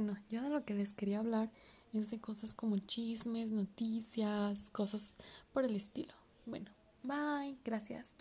bueno, yo de lo que les quería hablar es de cosas como chismes, noticias, cosas por el estilo. Bueno, bye, gracias.